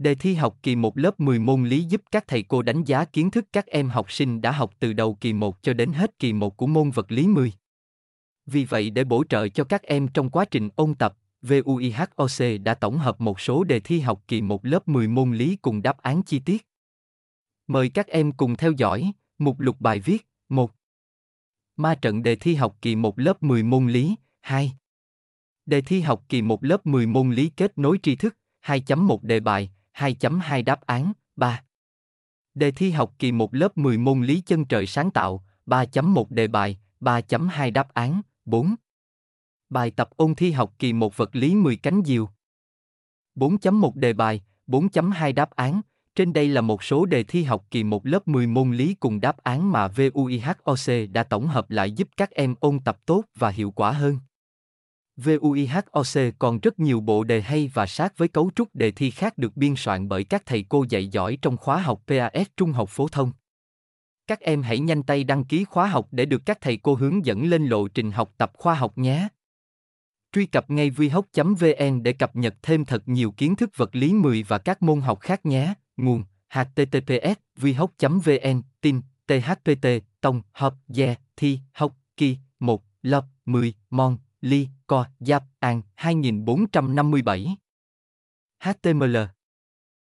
Đề thi học kỳ 1 lớp 10 môn lý giúp các thầy cô đánh giá kiến thức các em học sinh đã học từ đầu kỳ 1 cho đến hết kỳ 1 của môn vật lý 10. Vì vậy để bổ trợ cho các em trong quá trình ôn tập, VUIHOC đã tổng hợp một số đề thi học kỳ 1 lớp 10 môn lý cùng đáp án chi tiết. Mời các em cùng theo dõi, mục lục bài viết 1. Ma trận đề thi học kỳ 1 lớp 10 môn lý 2. Đề thi học kỳ 1 lớp 10 môn lý kết nối tri thức 2.1 đề bài 2.2 đáp án 3. Đề thi học kỳ 1 lớp 10 môn lý chân trời sáng tạo 3.1 đề bài 3.2 đáp án 4. Bài tập ôn thi học kỳ 1 vật lý 10 cánh diều 4.1 đề bài 4.2 đáp án trên đây là một số đề thi học kỳ 1 lớp 10 môn lý cùng đáp án mà VUIHOC đã tổng hợp lại giúp các em ôn tập tốt và hiệu quả hơn. VUIHOC còn rất nhiều bộ đề hay và sát với cấu trúc đề thi khác được biên soạn bởi các thầy cô dạy giỏi trong khóa học PAS Trung học phổ thông. Các em hãy nhanh tay đăng ký khóa học để được các thầy cô hướng dẫn lên lộ trình học tập khoa học nhé. Truy cập ngay vihoc.vn để cập nhật thêm thật nhiều kiến thức vật lý 10 và các môn học khác nhé. Nguồn https vihoc vn tin thpt tông, hợp, dè, thi, học, kỳ 1 lập 10 mon ly co giáp an 2457 html